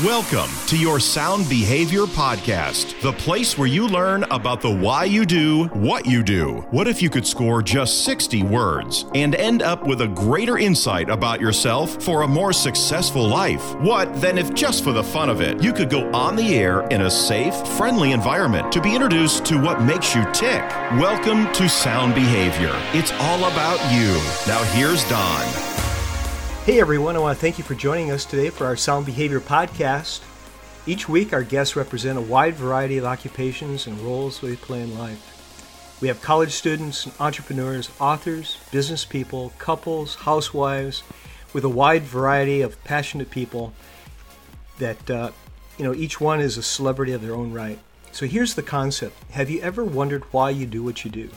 Welcome to your Sound Behavior Podcast, the place where you learn about the why you do what you do. What if you could score just 60 words and end up with a greater insight about yourself for a more successful life? What then if just for the fun of it, you could go on the air in a safe, friendly environment to be introduced to what makes you tick? Welcome to Sound Behavior. It's all about you. Now here's Don. Hey everyone, I want to thank you for joining us today for our Sound Behavior Podcast. Each week, our guests represent a wide variety of occupations and roles they play in life. We have college students, entrepreneurs, authors, business people, couples, housewives, with a wide variety of passionate people that, uh, you know, each one is a celebrity of their own right. So here's the concept Have you ever wondered why you do what you do?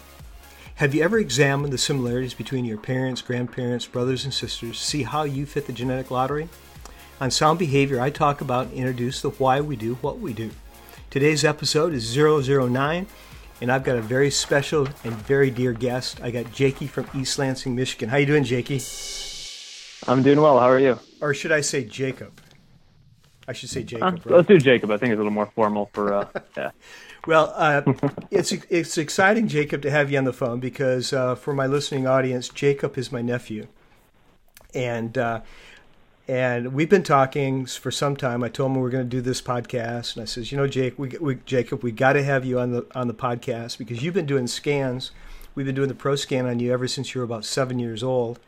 Have you ever examined the similarities between your parents, grandparents, brothers, and sisters see how you fit the genetic lottery? On Sound Behavior, I talk about and introduce the why we do what we do. Today's episode is 009, and I've got a very special and very dear guest. I got Jakey from East Lansing, Michigan. How you doing, Jakey? I'm doing well. How are you? Or should I say Jacob? I should say Jacob. Uh, right? Let's do Jacob. I think it's a little more formal for uh, yeah. Well, uh, it's it's exciting, Jacob, to have you on the phone because uh, for my listening audience, Jacob is my nephew, and uh, and we've been talking for some time. I told him we were going to do this podcast, and I says, you know, Jake, we, we Jacob, we got to have you on the on the podcast because you've been doing scans. We've been doing the ProScan on you ever since you were about seven years old,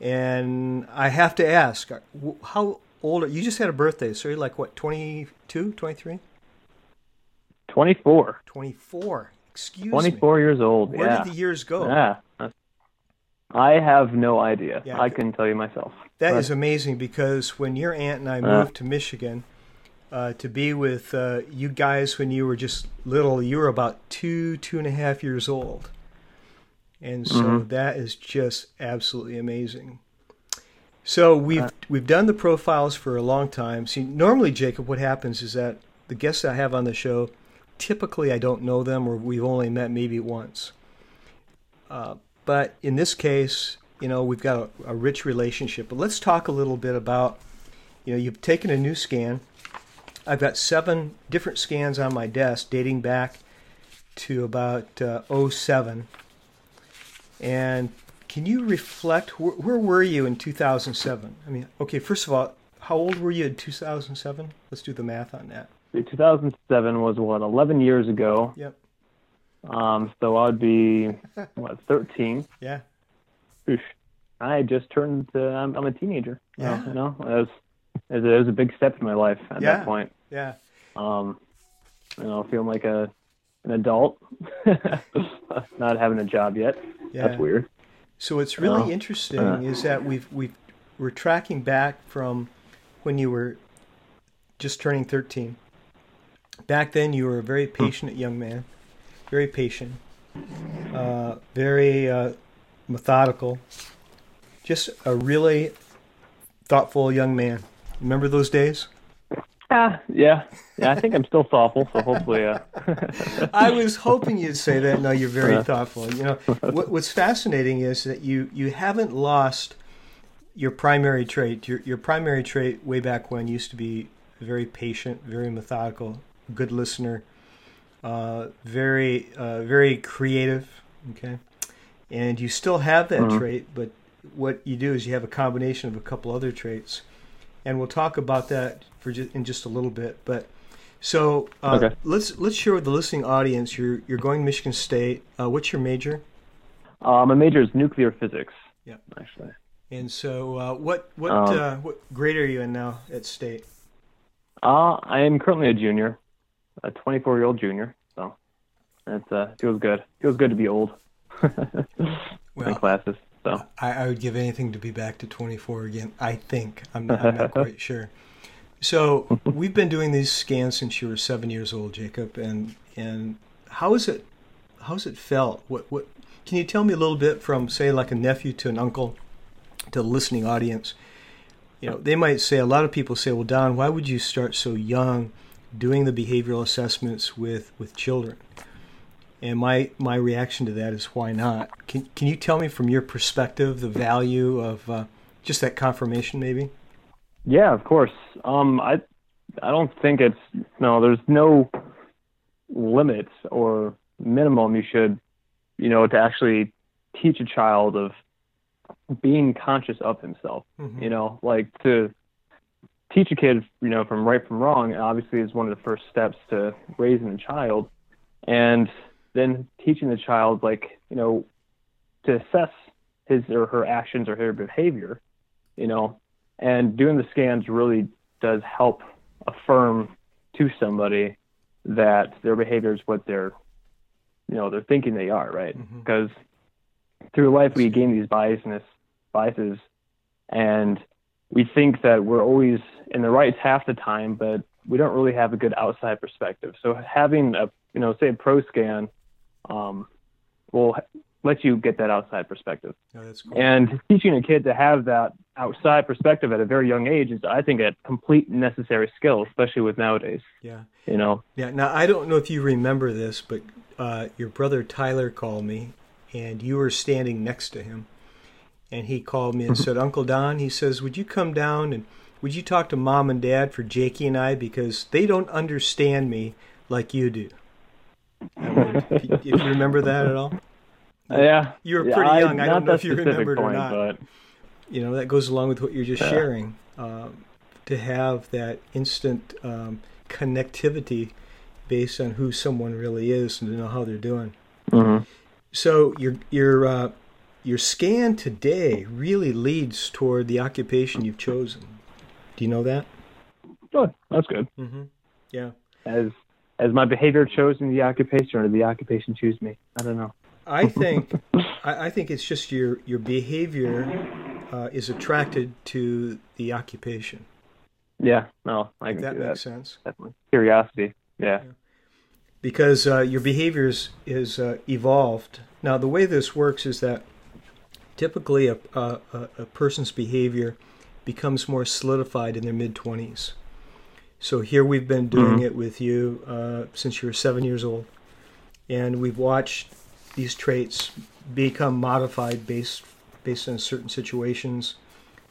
and I have to ask, how old are you? Just had a birthday, so you're like what, 22, 23? 24. 24. Excuse 24 me. years old. Where yeah. did the years go? Yeah. I have no idea. Yeah. I couldn't tell you myself. That but, is amazing because when your aunt and I moved uh, to Michigan uh, to be with uh, you guys when you were just little, you were about two, two and a half years old. And so mm-hmm. that is just absolutely amazing. So we've uh. we've done the profiles for a long time. See, normally, Jacob, what happens is that the guests I have on the show typically I don't know them or we've only met maybe once. Uh, but in this case, you know, we've got a, a, rich relationship. But let's talk a little bit about, you know, you've taken a new scan. I've got seven different scans on my desk dating back to about uh, 07. And can you reflect, wh- where were you in 2007? I mean, okay, first of all, how old were you in 2007? Let's do the math on that. 2007 was what 11 years ago. Yep. Um, so I'd be what 13. Yeah. Oof. I just turned. Uh, I'm, I'm a teenager. Yeah. You know, it was, it was a big step in my life at yeah. that point. Yeah. Um, you know, feeling like a an adult, not having a job yet. Yeah. That's weird. So what's really uh, interesting uh, is that we've we've we're tracking back from when you were just turning 13 back then you were a very patient young man, very patient, uh, very uh, methodical, just a really thoughtful young man. Remember those days? Ah, yeah, yeah. I think I'm still thoughtful, so hopefully. Uh... I was hoping you'd say that. No, you're very thoughtful. You know, what, what's fascinating is that you you haven't lost your primary trait. Your your primary trait way back when used to be very patient, very methodical, good listener, uh, very uh, very creative. Okay, and you still have that mm-hmm. trait, but what you do is you have a combination of a couple other traits, and we'll talk about that for in just a little bit. But so uh, okay. let's let's share with the listening audience. You're you're going to Michigan State. Uh, what's your major? Uh, my major is nuclear physics. Yeah, actually. And so, uh, what what um, what grade are you in now at State? Uh, I am currently a junior a 24 year old junior. So it uh, feels good. Feels good to be old. well, in classes. So I, I, would give anything to be back to 24 again. I think I'm not, I'm not quite sure. So we've been doing these scans since you were seven years old, Jacob, and and how is it? How's it felt? What what? Can you tell me a little bit from say like a nephew to an uncle to the listening audience? You know, they might say a lot of people say, "Well, Don, why would you start so young?" doing the behavioral assessments with, with children. And my, my reaction to that is why not? Can, can you tell me from your perspective the value of uh, just that confirmation, maybe? Yeah, of course. Um, I I don't think it's no. There's no limits or minimum you should, you know, to actually teach a child of being conscious of himself. Mm-hmm. You know, like to teach a kid, you know, from right from wrong. Obviously, is one of the first steps to raising a child, and then teaching the child, like, you know, to assess his or her actions or her behavior. You know, and doing the scans really does help affirm to somebody that their behavior is what they're you know they're thinking they are right mm-hmm. because through life we gain these biasness biases and we think that we're always in the right half the time but we don't really have a good outside perspective so having a you know say a ProScan um, will let you get that outside perspective. Oh, cool. And teaching a kid to have that outside perspective at a very young age is, I think, a complete necessary skill, especially with nowadays. Yeah. You know. Yeah. Now I don't know if you remember this, but uh, your brother Tyler called me, and you were standing next to him, and he called me and said, "Uncle Don," he says, "Would you come down and would you talk to mom and dad for Jakey and I because they don't understand me like you do." I if, you, if you remember that at all. Yeah, you were pretty yeah, young. I, I don't know if you remembered point, or not. But... You know that goes along with what you're just yeah. sharing. Um, to have that instant um, connectivity based on who someone really is and to know how they're doing. Mm-hmm. So your your uh, your scan today really leads toward the occupation you've chosen. Do you know that? Good. That's good. Mm-hmm. Yeah. As as my behavior chosen the occupation, or did the occupation choose me? I don't know. I think I, I, think it's just your your behavior uh, is attracted to the occupation. Yeah, no, I that makes that. sense. Definitely curiosity. Yeah, yeah. because uh, your behavior is, is uh, evolved. Now, the way this works is that typically a, a, a person's behavior becomes more solidified in their mid twenties. So here we've been doing mm-hmm. it with you uh, since you were seven years old, and we've watched these traits become modified based based on certain situations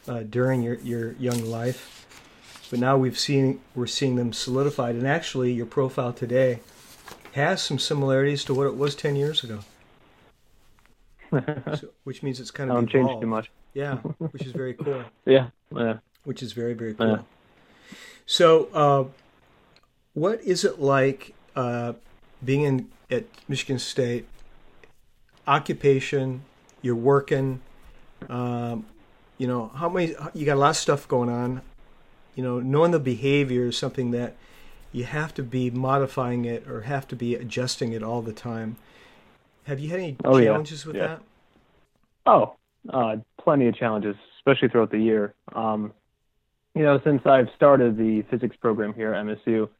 uh, during your, your young life. But now we've seen we're seeing them solidified, and actually, your profile today has some similarities to what it was ten years ago. so, which means it's kind of not changed too much. Yeah, which is very cool. yeah, yeah. Which is very very cool. Yeah. So, uh, what is it like uh, being in at Michigan State occupation, you're working, um, you know, how many, you got a lot of stuff going on. You know, knowing the behavior is something that you have to be modifying it or have to be adjusting it all the time. Have you had any oh, challenges yeah. with yeah. that? Oh, uh, plenty of challenges, especially throughout the year. Um, you know, since I've started the physics program here at MSU, you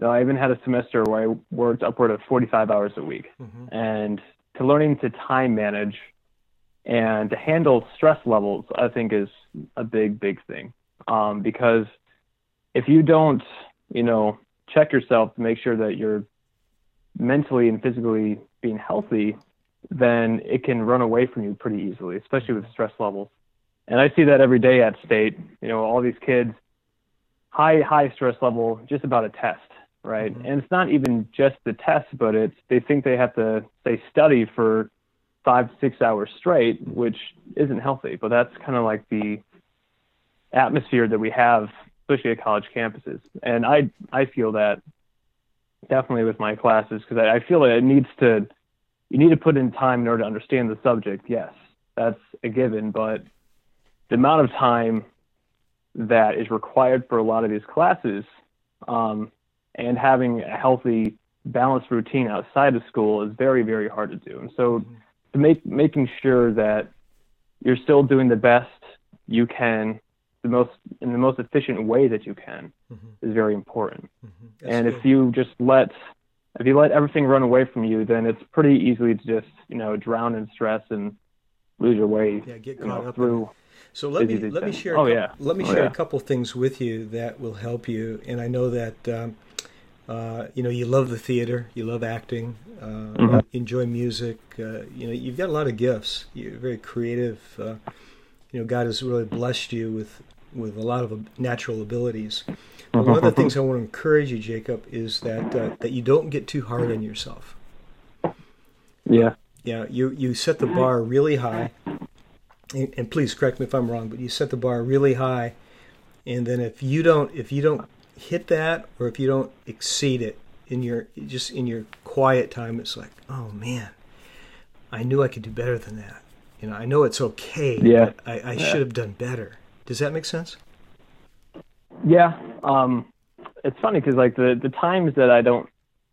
know, I even had a semester where I worked upward of 45 hours a week. Mm-hmm. And to learning to time manage and to handle stress levels, I think is a big, big thing. Um, because if you don't, you know, check yourself to make sure that you're mentally and physically being healthy, then it can run away from you pretty easily, especially with stress levels. And I see that every day at state, you know, all these kids, high, high stress level, just about a test right? Mm-hmm. And it's not even just the test, but it's they think they have to say study for five six hours straight, which isn't healthy. But that's kind of like the atmosphere that we have, especially at college campuses. And I I feel that definitely with my classes because I, I feel that it needs to you need to put in time in order to understand the subject. Yes, that's a given, but the amount of time that is required for a lot of these classes um, and having a healthy, balanced routine outside of school is very, very hard to do. And so, mm-hmm. to make making sure that you're still doing the best you can, the most in the most efficient way that you can, mm-hmm. is very important. Mm-hmm. And if you just let if you let everything run away from you, then it's pretty easily to just you know drown in stress and lose your way. Yeah, get caught you know, up through. So let me let me share. Oh, couple, yeah. Let me oh, share yeah. a couple things with you that will help you. And I know that um, uh, you know, you love the theater, you love acting, uh, mm-hmm. enjoy music. Uh, you know, you've got a lot of gifts. You're very creative. Uh, you know, God has really blessed you with with a lot of natural abilities. But one of the things I want to encourage you, Jacob, is that uh, that you don't get too hard on yourself. Yeah. Yeah, you you set the bar really high, and, and please correct me if I'm wrong, but you set the bar really high, and then if you don't if you don't hit that or if you don't exceed it in your just in your quiet time, it's like, oh man, I knew I could do better than that. You know, I know it's okay. Yeah. I, I Yeah. should have done better. Does that make sense? Yeah. Um, it's funny because like the the times that I don't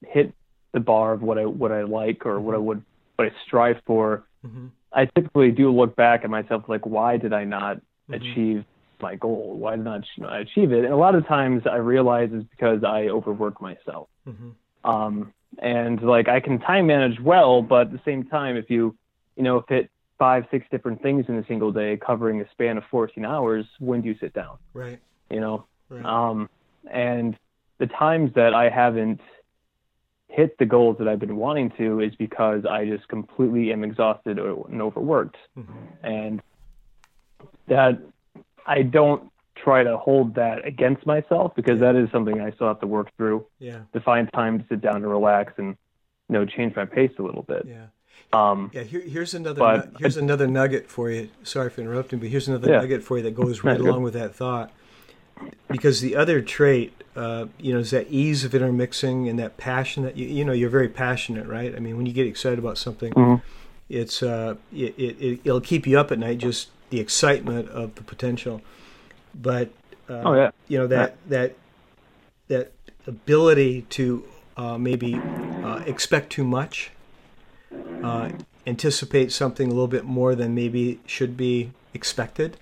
hit the bar of what I what I like or what I would what I strive for, Mhm. I typically do look back at myself like, why did I not Mhm. achieve my goal? Why did I not achieve it? And a lot of times I realize it's because I overwork myself. Mhm. Um, and like I can time manage well, but at the same time, if you, you know, hit five, six different things in a single day, covering a span of 14 hours, when do you sit down? Right. You know, Right. um, and the times that I haven't hit the goals that I've been wanting to is because I just completely am exhausted and overworked. Mhm. And that I don't try to hold that against myself because that is something I still have to work through Yeah. to find time to sit down and relax and you know change my pace a little bit. Yeah. Um, Yeah, here, here's another But nu- here's another nugget for you. Sorry for interrupting, but here's another Yeah. nugget for you that goes right along with that thought. Because the other trait, uh, you know, is that ease of intermixing and that passion that you, you know, you're very passionate, right? I mean, when you get excited about something, Mhm. it's uh, it, it, it it'll keep you up at night, just the excitement of the potential. But uh, Oh, yeah. you know that that that ability to uh, maybe uh, expect too much uh, anticipate something a little bit more than maybe should be expected.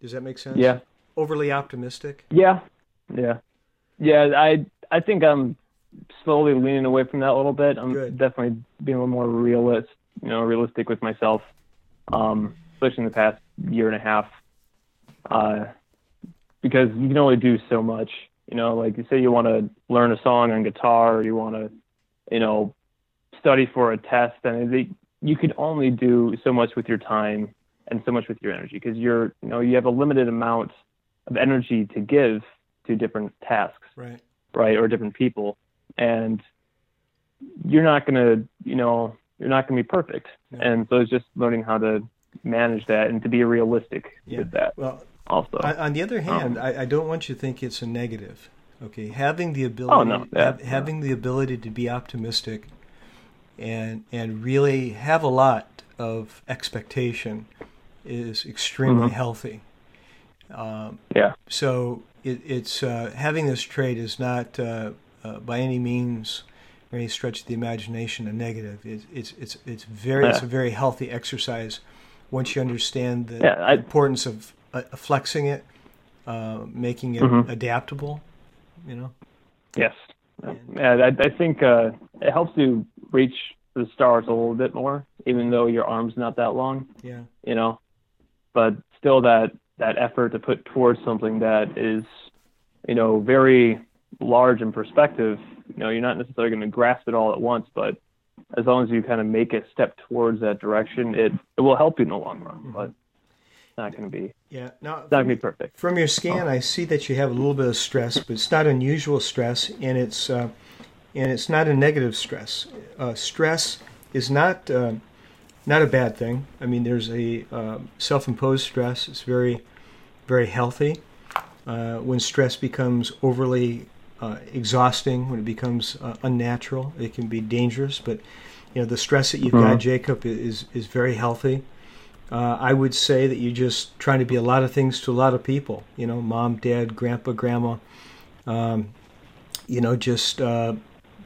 Does that make sense? yeah, Overly optimistic. yeah, yeah, yeah. I I think I'm slowly leaning away from that a little bit. I'm Good. definitely being a little more realist, you know, realistic with myself, um, especially in the past year and a half. Uh, because you can only do so much. You know, like you say, you want to learn a song on guitar, or you want to, you know, study for a test, and it, you can only do so much with your time and so much with your energy because you're, you know, you have a limited amount of energy to give to different tasks Right. right, or different people, and you're not gonna, you know, you're not gonna be perfect, No. and so it's just learning how to manage that and to be realistic Yeah. with that Well, also. on, on the other hand, I, I don't want you to think it's a negative. Okay, having the ability, Oh, no. Yeah. hav- having the ability to be optimistic, and and really have a lot of expectation, is extremely Mhm. healthy. Um, yeah, so it, it's uh, having this trait is not uh, uh, by any means or any stretch of the imagination a negative. It's it's it's, it's very it's a very healthy exercise once you understand the Yeah, I- importance of uh, flexing it, uh, making it Mhm. adaptable. You know. yes, yeah. I, I think uh, it helps you reach the stars a little bit more, even though your arm's not that long. Yeah. you know, but still that that effort to put towards something that is, you know, very large in perspective. You know, you're not necessarily going to grasp it all at once, but as long as you kind of make a step towards that direction, it it will help you in the long run. But it's not going to be Yeah. It's not going to be perfect. From your scan, I see that you have a little bit of stress, but it's not unusual stress, and it's uh, and it's not a negative stress. Uh, stress is not uh, not a bad thing. I mean, there's a um self-imposed stress. It's very very healthy. Uh, when stress becomes overly uh, exhausting, when it becomes uh, unnatural, it can be dangerous. But you know, the stress that you've got, Mhm. Jacob, is is very healthy. Uh, I would say that you're just trying to be a lot of things to a lot of people. You know, mom, dad, grandpa, grandma. Um, you know, just uh,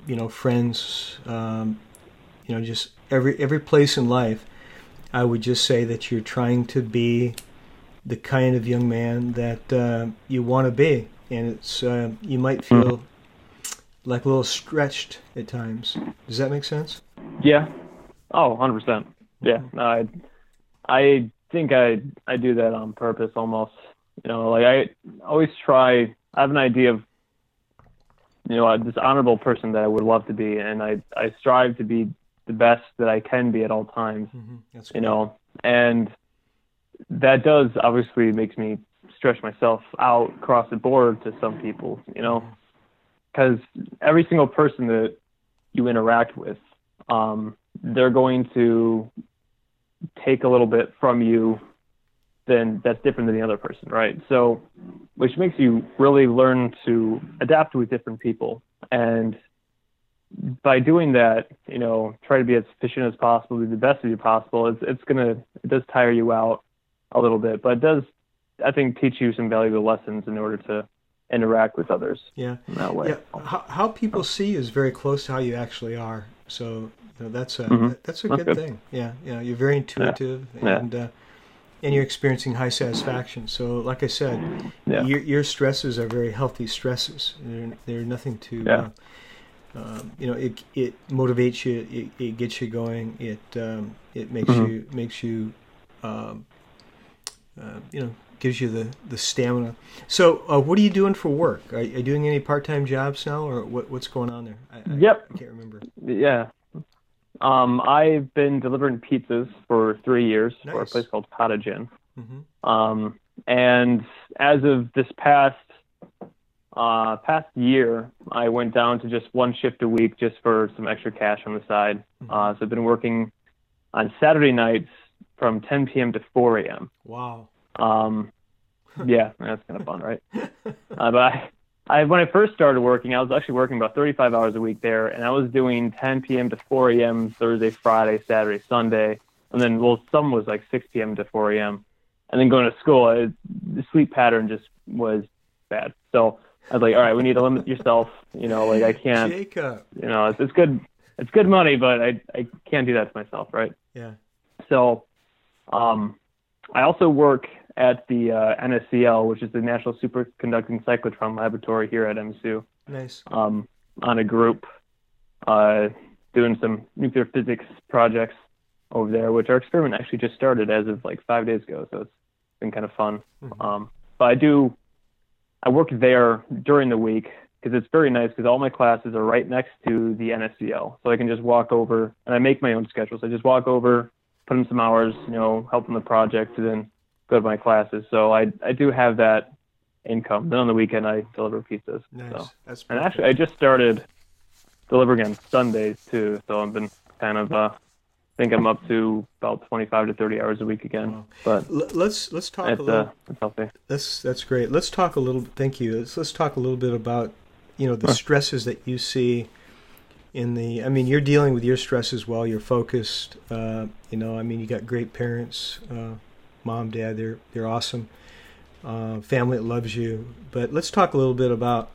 you know, friends. Um, you know, just every every place in life. I would just say that you're trying to be the kind of young man that uh, you want to be, and it's uh, you might feel like a little stretched at times. Does that make sense? Yeah. Oh, 100%. Yeah. No, I I think I I do that on purpose almost. You know, like I always try I have an idea of you know, this honorable person that I would love to be and I I strive to be the best that I can be at all times, Mm-hmm. You know. And that does obviously makes me stretch myself out across the board to some people, you know, because every single person that you interact with, um, they're going to take a little bit from you then that's different than the other person, right? So, which makes you really learn to adapt with different people. And by doing that, you know, try to be as efficient as possible, be the best of you possible. It's it's gonna it does tire you out a little bit, but it does I think teach you some valuable lessons in order to interact with others. Yeah, in that way. Yeah, how, how people see you is very close to how you actually are. So you know, that's a mm-hmm. that's a good, good, thing. Yeah, yeah, you're very intuitive yeah. and. Yeah. Uh, and you're experiencing high satisfaction. So, like I said, yeah. your, your stresses are very healthy stresses. They're, they're nothing to, yeah. uh, um, you know, it it motivates you, it, it gets you going, it um, it makes mm-hmm. you makes you, um, uh, you know, gives you the, the stamina. So, uh, what are you doing for work? Are, are you doing any part time jobs now, or what, what's going on there? I, yep, I can't remember. Yeah, um, I've been delivering pizzas for three years nice. for a place called Cottage Inn. Mm-hmm. Um, and as of this past uh, past year, I went down to just one shift a week just for some extra cash on the side. Mm-hmm. Uh, so I've been working on Saturday nights from 10 p.m. to 4 a.m. Wow. Um, yeah, that's kind of fun, right? Uh, but I, I when I first started working, I was actually working about 35 hours a week there, and I was doing 10 p.m. to 4 a.m. Thursday, Friday, Saturday, Sunday, and then well, some was like 6 p.m. to 4 a.m. And then going to school, I, the sleep pattern just was bad. So I was like, all right, we need to limit yourself. You know, like I can't. Jacob. You know, it's, it's good. It's good money, but I I can't do that to myself, right? Yeah. So, um, I also work at the uh, NSCL, which is the National Superconducting Cyclotron Laboratory here at MSU. Nice. Um, on a group, uh, doing some nuclear physics projects over there, which our experiment actually just started as of like five days ago. So it's been kind of fun. Mm-hmm. Um, but I do, I work there during the week because it's very nice because all my classes are right next to the NSCL. So I can just walk over and I make my own schedules. I just walk over, put in some hours, you know, help on the project, and then go to my classes. So I I do have that income. Then on the weekend I deliver pizzas. Nice. So. That's and actually I just started delivering on Sundays too. So I've been kind of uh think I'm up to about 25 to 30 hours a week again. But let's let's talk a little. Uh, healthy. That's that's great. Let's talk a little. Thank you. Let's let's talk a little bit about you know the huh. stresses that you see in the. I mean, you're dealing with your stresses while you're focused. Uh, you know, I mean, you got great parents. Uh, mom, dad, they're they're awesome. Uh, family that loves you. But let's talk a little bit about,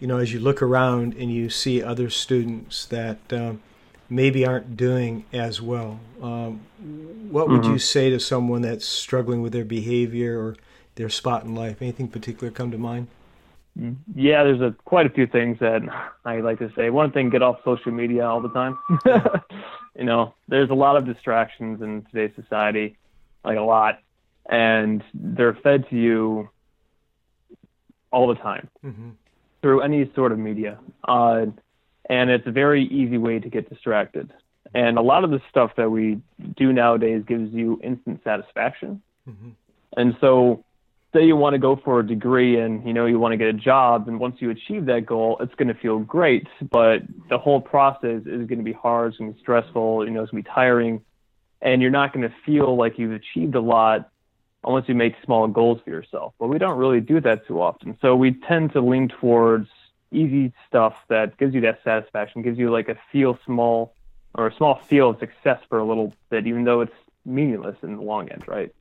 you know, as you look around and you see other students that um, maybe aren't doing as well. Um, what would mm-hmm. you say to someone that's struggling with their behavior or their spot in life? Anything particular come to mind? Yeah, there's a quite a few things that I like to say. One thing, get off social media all the time. you know, there's a lot of distractions in today's society, like a lot and they're fed to you all the time mm-hmm. through any sort of media. Uh, and it's a very easy way to get distracted. And a lot of the stuff that we do nowadays gives you instant satisfaction. Mm-hmm. And so, say you want to go for a degree and you know you want to get a job, and once you achieve that goal, it's going to feel great. But the whole process is going to be hard, it's going to be stressful, you know, it's going to be tiring, and you're not going to feel like you've achieved a lot unless you make small goals for yourself. But we don't really do that too often. So we tend to lean towards easy stuff that gives you that satisfaction, gives you like a feel small or a small feel of success for a little bit, even though it's meaningless in the long end, right?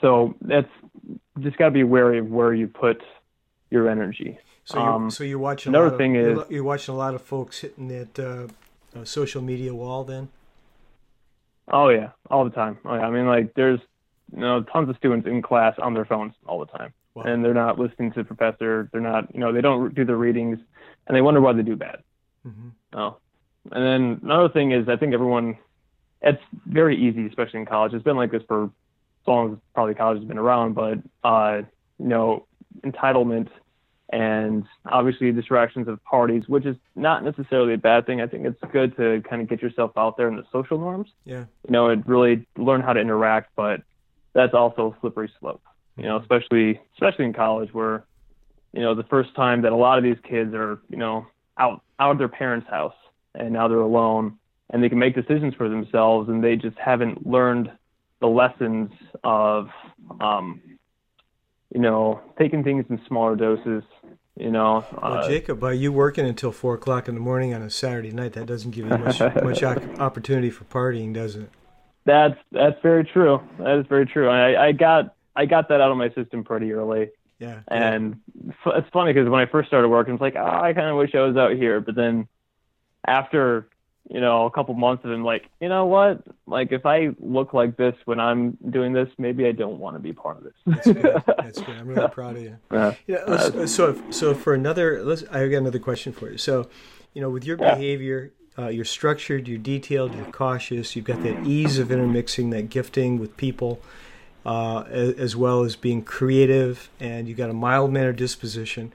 So that's just got to be wary of where you put your energy. So you're, um, so you're watching another thing of, is you're watching a lot of folks hitting that uh, uh, social media wall then. Oh yeah, all the time. Oh, yeah. I mean, like there's you know, tons of students in class on their phones all the time. Wow. And they're not listening to the professor. They're not, you know, they don't do the readings and they wonder why they do bad. Mm-hmm. Oh. And then another thing is I think everyone, it's very easy, especially in college. It's been like this for as long as probably college has been around, but, uh, you know, entitlement and obviously distractions of parties, which is not necessarily a bad thing. I think it's good to kind of get yourself out there in the social norms. Yeah. You know, and really learn how to interact, but that's also a slippery slope. You know, especially especially in college where, you know, the first time that a lot of these kids are, you know, out out of their parents' house and now they're alone and they can make decisions for themselves and they just haven't learned the lessons of um, you know, taking things in smaller doses. You know, well, uh, Jacob, are you working until four o'clock in the morning on a Saturday night? That doesn't give you much much opportunity for partying, does it? That's that's very true. That is very true. I, I got I got that out of my system pretty early. Yeah. And yeah. it's funny because when I first started working, it's like, oh, I kind of wish I was out here. But then after you know, a couple months of him like, you know what? Like if I look like this when I'm doing this, maybe I don't want to be part of this. That's good. That's good. I'm really proud of you. Yeah. yeah uh, so so for another, let's. I got another question for you. So, you know, with your yeah. behavior, uh, you're structured, you're detailed, you're cautious. You've got that ease of intermixing, that gifting with people, uh, as well as being creative, and you've got a mild mannered disposition.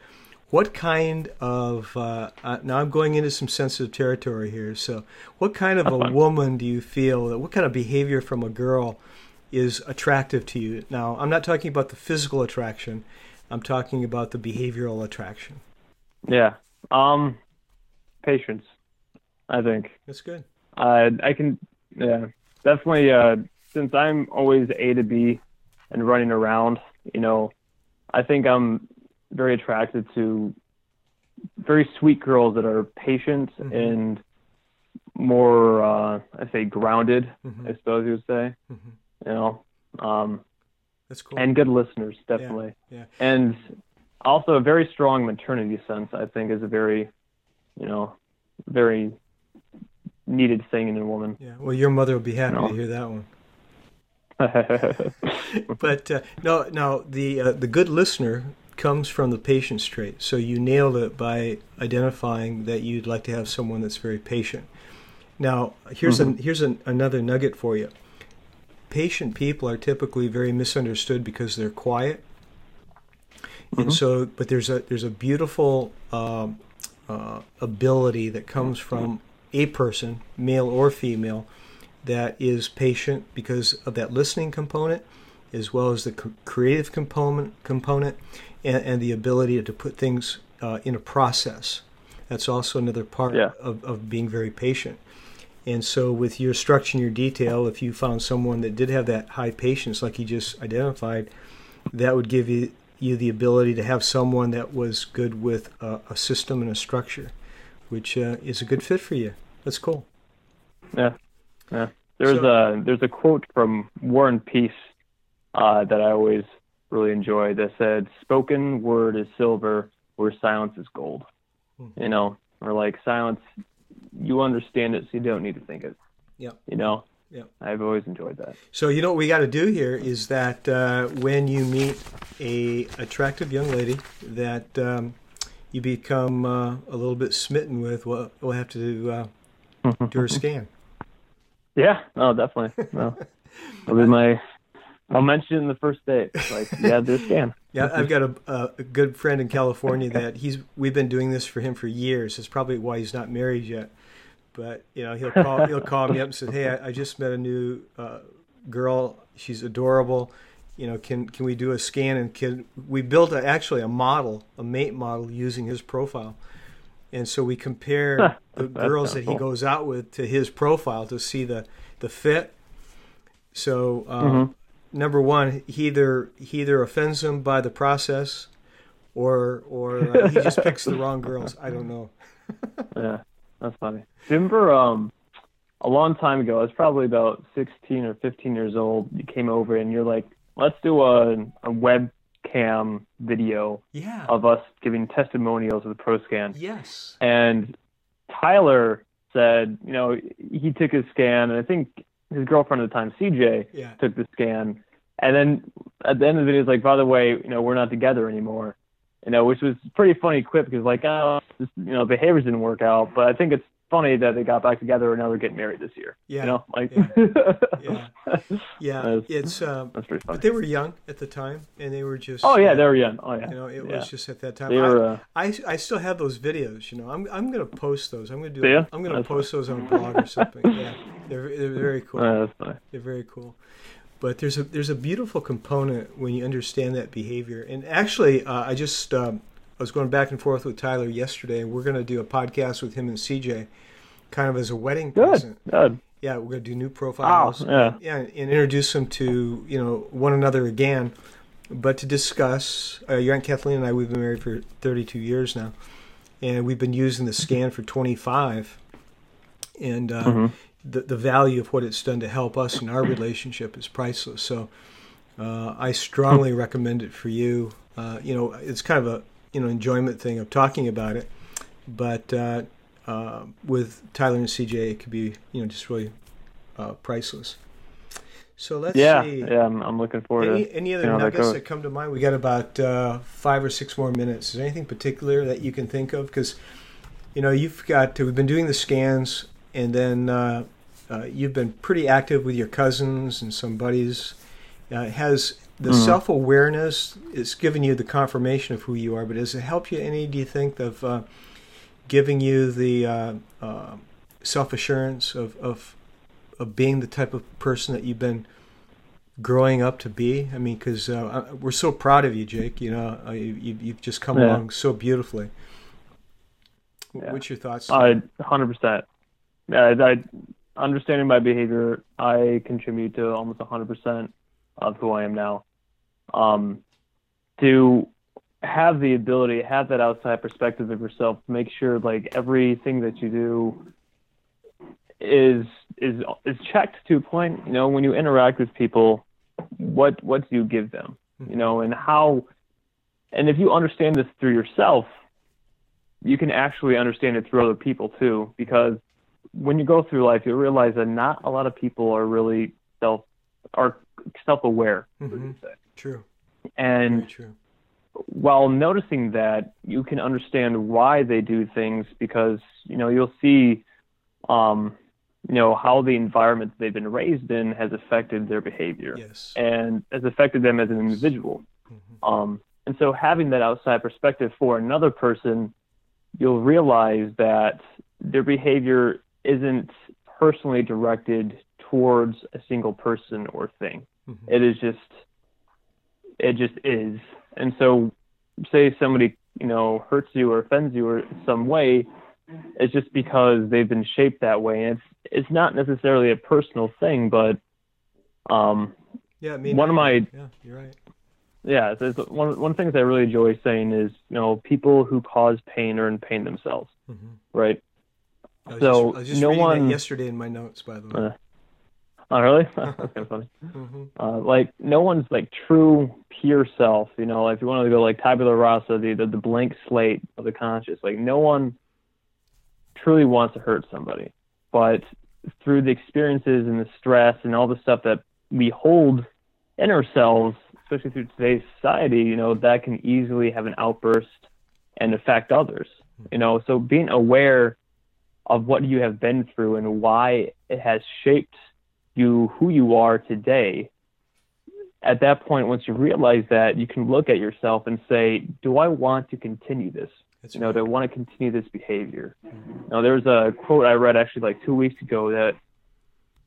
What kind of uh, uh, now i'm going into some sensitive territory here so what kind of a woman do you feel that what kind of behavior from a girl is attractive to you? Now i'm not talking about the physical attraction i'm talking about the behavioral attraction. Yeah um patience i think. That's good. Uh, i can yeah definitely uh, since i'm always a to b and running around you know i think i'm very attracted to very sweet girls that are patient mm-hmm. and more uh I say grounded, mm-hmm. I suppose you would say. Mm-hmm. You know. Um that's cool. And good listeners, definitely. Yeah, yeah. And also a very strong maternity sense, I think, is a very, you know, very needed thing in a woman. Yeah. Well, your mother will be happy you know? to hear that one. but uh, no, now the uh, the good listener comes from the patience trait. So you nailed it by identifying that you'd like to have someone that's very patient. Now, here's mm-hmm. an, here's an, another nugget for you. Patient people are typically very misunderstood because they're quiet, mm-hmm. and so but there's a there's a beautiful uh, uh, ability that comes from a person, male or female, that is patient because of that listening component, as well as the creative component component, and, and the ability to put things uh, in a process. That's also another part yeah. of, of being very patient. And so, with your structure and your detail, if you found someone that did have that high patience, like you just identified, that would give you, you the ability to have someone that was good with a, a system and a structure, which uh, is a good fit for you. That's cool. Yeah, yeah. There's so, a there's a quote from War and Peace uh, that I always really enjoy that said, "Spoken word is silver, where silence is gold." Mm-hmm. You know, or like silence, you understand it, so you don't need to think it. Yeah. You know. Yeah. I've always enjoyed that. So you know what we got to do here is that uh, when you meet a attractive young lady that um, you become uh, a little bit smitten with, we'll, we'll have to do, uh, do her scan. Yeah. Oh, definitely. No. That'll be my I'll mention in the first date. Like, yeah, this can. yeah, I've got a, a good friend in California that he's. We've been doing this for him for years. It's probably why he's not married yet. But you know, he'll call he'll call me up and say, "Hey, I, I just met a new uh, girl. She's adorable. You know, can can we do a scan and can we built a, actually a model, a mate model using his profile." And so we compare the girls that he goes out with to his profile to see the the fit. So um, mm-hmm number one, he either he either offends them by the process, or or uh, he just picks the wrong girls. I don't know. yeah, that's funny. Remember, um, a long time ago, I was probably about sixteen or fifteen years old. You came over and you're like, "Let's do a a webcam video yeah. of us giving testimonials of the ProScan." Yes. And Tyler said, you know, he took his scan, and I think his girlfriend at the time, CJ, yeah. took the scan, and then at the end of the video, he's like, by the way, you know, we're not together anymore. You know, which was pretty funny quip because like, oh, just, you know, behaviors didn't work out. But I think it's funny that they got back together and now they're getting married this year. Yeah. You know, like. Yeah. yeah. yeah. it's um, that's pretty funny. But they were young at the time, and they were just. Oh yeah, they were young. Oh yeah. You know, it yeah. was just at that time. They were, uh, I, I, I still have those videos. You know, I'm I'm gonna post those. I'm gonna do. Yeah? I'm gonna that's post those on a blog or something. Yeah, they're they're very cool. Uh, that's funny. They're very cool. but there's a there's a beautiful component when you understand that behavior. And actually, uh, I just um, I was going back and forth with Tyler yesterday, and we're going to do a podcast with him and CJ, kind of as a wedding good, present. Good. Yeah, we're going to do new profiles. Oh, yeah. Yeah, and introduce them to you know one another again, but to discuss. Uh, your aunt Kathleen and I, we've been married for 32 years now, and we've been using the scan for 25, and. Uh, Mm-hmm. the, the value of what it's done to help us in our relationship is priceless. So uh, I strongly recommend it for you. Uh, you know, it's kind of a you know enjoyment thing of talking about it, but uh, uh, with Tyler and CJ, it could be you know just really uh, priceless. So let's Yeah, see. yeah. I'm, I'm looking forward Any, to. any other how that nuggets that come to mind? We got about uh, five or six more minutes. Is there anything particular that you can think of? Because you know you've got to, we've been doing the scans, and then uh, uh, you've been pretty active with your cousins and some buddies. Uh, has the Mhm. self awareness it's giving you the confirmation of who you are, but has it helped you any? Do you think of uh, giving you the uh, uh, self assurance of, of of being the type of person that you've been growing up to be? I mean, because uh, we're so proud of you, Jake. You know, uh, you, you- you've just come Yeah. along so beautifully. Yeah. What's your thoughts? I 100%. Yeah, I, I understanding my behavior, I contribute to almost 100% of who I am now. Um, to have the ability, have that outside perspective of yourself, make sure like everything that you do is is is checked to a point. You know, when you interact with people, what what do you give them? You know, and how, and if you understand this through yourself, you can actually understand it through other people too. Because when you go through life, you realize that not a lot of people are really self are self aware. Mhm. True. And Very true. while noticing that, you can understand why they do things because you know you'll see, um, you know how the environment they've been raised in has affected their behavior Yes. and has affected them as an individual. Mhm. Um, and so having that outside perspective for another person, you'll realize that their behavior isn't personally directed towards a single person or thing. Mhm. It is just, it just is. And so, say somebody, you know, hurts you or offends you or some way, it's just because they've been shaped that way. And it's, it's not necessarily a personal thing, but, um, Yeah. I mean, one of my- Yeah, you're right. yeah, so it's one one of the things I really enjoy saying is, you know, people who cause pain are in pain themselves, Mhm. right? So, just, I was just no one- yesterday in my notes, by the way. Uh, oh, really? That's kind of funny. hmm Uh, like, no one's like true, pure self. You know, if you want to go like tabula rasa, the, the the blank slate of the conscious, like no one truly wants to hurt somebody, but through the experiences and the stress and all the stuff that we hold in ourselves, especially through today's society, you know, that can easily have an outburst and affect others. You know, so being aware of what you have been through and why it has shaped you who you are today. At that point, once you realize that, you can look at yourself and say, "Do I want to continue this? That's You know, right. do I want to continue this behavior?" Now, there was a quote I read actually like two weeks ago that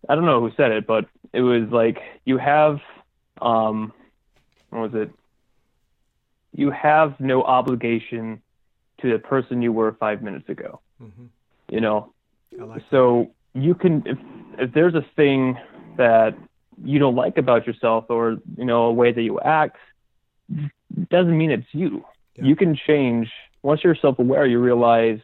I don't know who said it, but it was like, "You have, um, what was it? You have no obligation to the person you were five minutes ago." Mhm. You know, like so you can if if there's a thing that you don't like about yourself or you know a way that you act doesn't mean it's you Yeah. you can change once you're self-aware you realize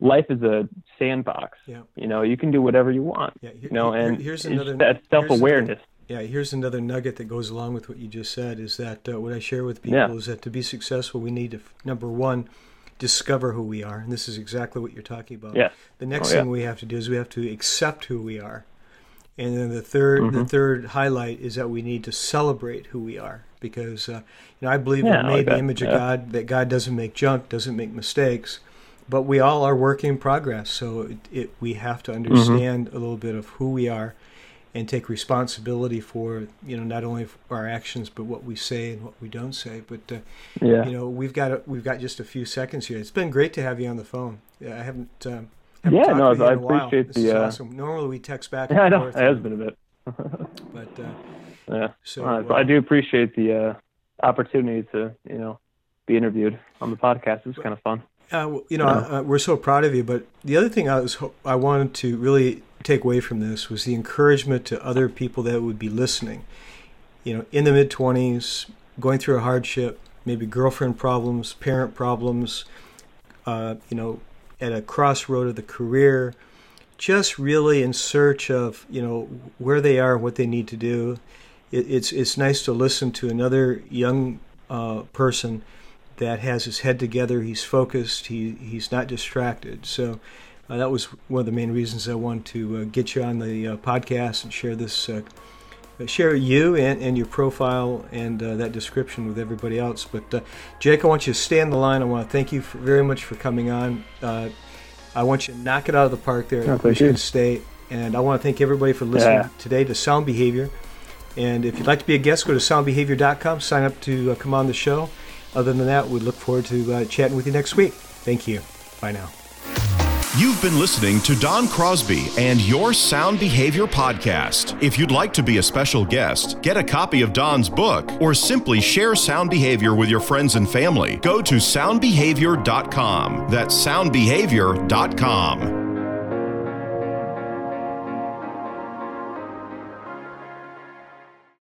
life is a sandbox Yeah. you know you can do whatever you want Yeah, here- you know and here's another- that self-awareness Yeah, here's another nugget that goes along with what you just said is that uh, what I share with people Yeah. is that to be successful, we need to, number one, discover who we are. And this is exactly what you're talking about. Yes. The next Oh, yeah. thing we have to do is we have to accept who we are. And then the 3rd the Mm-hmm. third highlight is that we need to celebrate who we are because uh, you know I believe Yeah, we're I made like the image of God that God doesn't make junk, doesn't make mistakes, but we all are work in progress. So it, it, we have to Mm-hmm. understand a little bit of who we are and take responsibility for you know not only our actions but what we say and what we don't say. But uh, yeah you know we've got a, we've got just a few seconds here. It's been great to have you on the phone. Yeah, I haven't. Um, haven't Yeah, talked no, I in a while. appreciate This the, uh, awesome. Normally we text back and yeah i know forth. it has been a bit But uh, Yeah. So uh, I do appreciate the uh, opportunity to you know be interviewed on the podcast. It was kind of fun. Uh, you know, uh, we're so proud of you. But the other thing I was I wanted to really take away from this was the encouragement to other people that would be listening. You know, in the mid twenties, going through a hardship, maybe girlfriend problems, parent problems. Uh, you know, at a crossroad of the career, just really in search of you know where they are, what they need to do. It, it's it's nice to listen to another young uh, person that has his head together. He's focused. He he's not distracted. So. Uh, that was one of the main reasons I wanted to uh, get you on the uh, podcast and share this, uh, share you and, and your profile and uh, that description with everybody else. But uh, Jake, I want you to stay on the line. I want to thank you for, very much for coming on. I want you to knock it out of the park there at Michigan State. And I want to thank everybody for listening yeah. today to Sound Behavior. And if you'd like to be a guest, go to soundbehavior.com, sign up to uh, come on the show. Other than that, we look forward to uh, chatting with you next week. Thank you. Bye now. You've been listening to Don Crosby and your Sound Behavior podcast. If you'd like to be a special guest, get a copy of Don's book, or simply share sound behavior with your friends and family, go to soundbehavior.com. That's soundbehavior.com.